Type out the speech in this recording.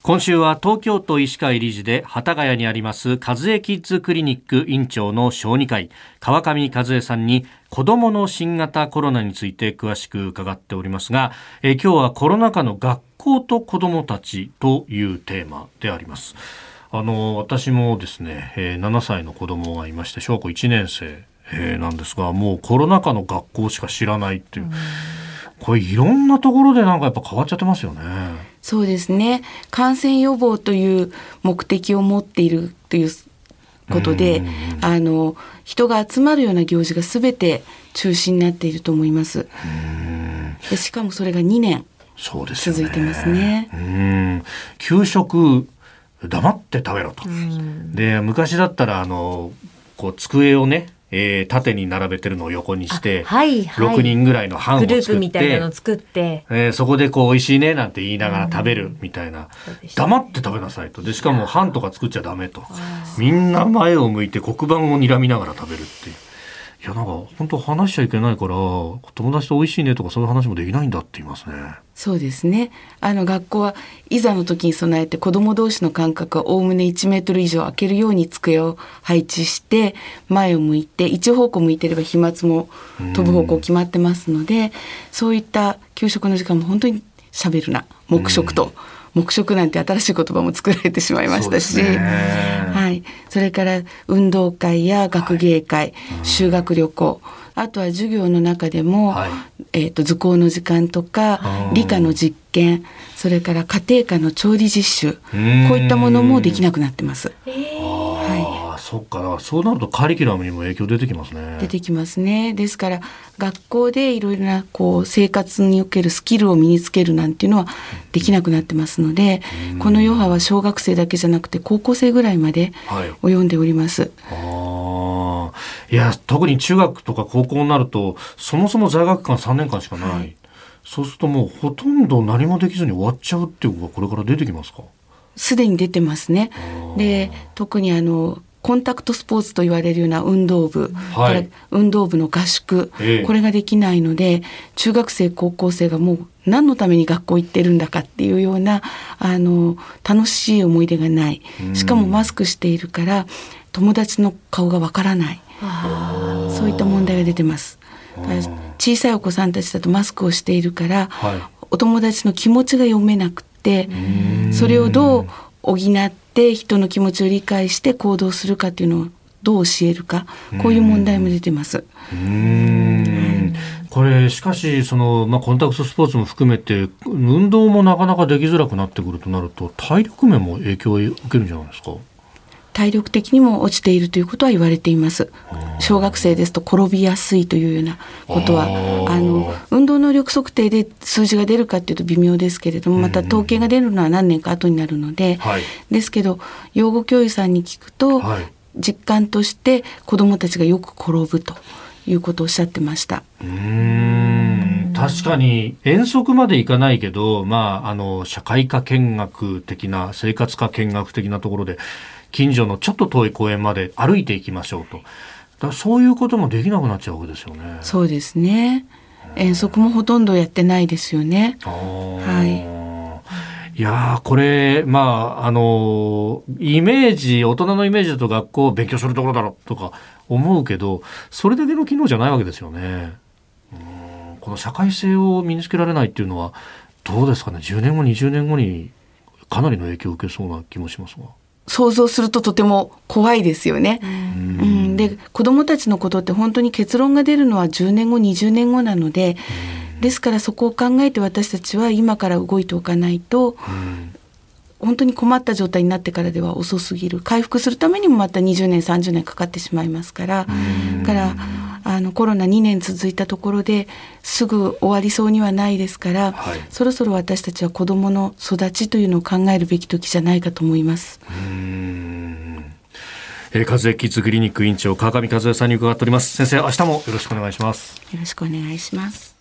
今週は東京都医師会理事で幡ヶ谷にあります和江キッズクリニック院長の小児科医川上和江さんに子どもの新型コロナについて詳しく伺っておりますが、え今日はコロナ禍の学校と子どもたちというテーマであります。あの私もですね、え7歳の子供がいまして小学校1年生、えなんですがもうコロナ禍の学校しか知らないっていう、うこれいろんなところでなんかやっぱ変わっちゃってますよね。そうですね感染予防という目的を持っているということであの人が集まるような行事が全て中止になっていると思います。でしかもそれが2年続いてますね。ね給食黙って食べろと。で昔だったらあのこう机をねえー、縦に並べてるのを横にして、はいはい、6人ぐらいの班を作ってグループみたいなの作って、えー、そこでこう美味しいねなんて言いながら食べるみたいな、黙って食べなさいと。でしかも班とか作っちゃダメと。みんな前を向いて黒板を睨みながら食べるっていう。いやなんか本当話しちゃいけないから友達と美味しいねとかそういう話もできないんだって言いますね。そうですね。あの学校はいざの時に備えて子供同士の間隔はおおむね1メートル以上空けるように机を配置して前を向いて一方向向いてれば飛沫も飛ぶ方向決まってますので、そういった給食の時間も本当に喋るな。黙食と。黙食なんて新しい言葉も作られてしまいましたし、はい、それから運動会や学芸会、はい、修学旅行。あとは授業の中でも、はい、えーと、図工の時間とか理科の実験それから家庭科の調理実習。こういったものもできなくなってます。はいそっかそうなるとカリキュラムにも影響出てきますね。出てきますね。ですから学校でいろいろなこう生活におけるスキルを身につけるなんていうのはできなくなってますので、この余波は小学生だけじゃなくて高校生ぐらいまで及んでおります。はい、あいや特に中学とか高校になるとそもそも在学間3年間しかない、はい、そうするともうほとんど何もできずに終わっちゃうっていうことがこれから出てきますか？すでに出てますね。で特にあのコンタクトスポーツと言われるような運動部、はい、運動部の合宿、ええ、これができないので中学生高校生がもう何のために学校行ってるんだかっていうようなあの楽しい思い出がない。しかもマスクしているから友達の顔がわからない。そういった問題が出てます。小さいお子さんたちだとマスクをしているから、はい、お友達の気持ちが読めなくてそれをどう補って人の気持ちを理解して行動するかっていうのをどう教えるかこういう問題も出てます。うん。これしかしその、まあ、コンタクトスポーツも含めて運動もなかなかできづらくなってくるとなると体力面も影響を受けるんじゃないですか？体力的にも落ちているということは言われています。小学生ですと転びやすいというようなことはあの運動能力測定で数字が出るかというと微妙ですけれどもまた統計が出るのは何年か後になるので、はい、ですけど養護教諭さんに聞くと、はい、実感として子どもたちがよく転ぶということをおっしゃってました。うん確かに遠足までいかないけど、まあ、あの社会科見学的な生活科見学的なところで近所のちょっと遠い公園まで歩いていきましょうと。だそういうこともできなくなっちゃうわけですよね。そうですね。遠足もほとんどやってないですよね。はい。いやこれ、まあ、あの、イメージ、大人のイメージだと学校勉強するところだろとか思うけど、それだけの機能じゃないわけですよね。うんこの社会性を身につけられないっていうのは、どうですかね、10年後、20年後にかなりの影響を受けそうな気もしますが。想像するととても怖いですよね。うん、で子どもたちのことって本当に結論が出るのは10年後20年後なのでですからそこを考えて私たちは今から動いておかないと本当に困った状態になってからでは遅すぎる。回復するためにもまた20年30年かかってしまいますから。からあのコロナ2年続いたところですぐ終わりそうにはないですから、はい、そろそろ私たちは子どもの育ちというのを考えるべき時じゃないかと思います。えー、和江キッズクリニック院長川上和江さんに伺っております。先生明日もよろしくお願いします。よろしくお願いします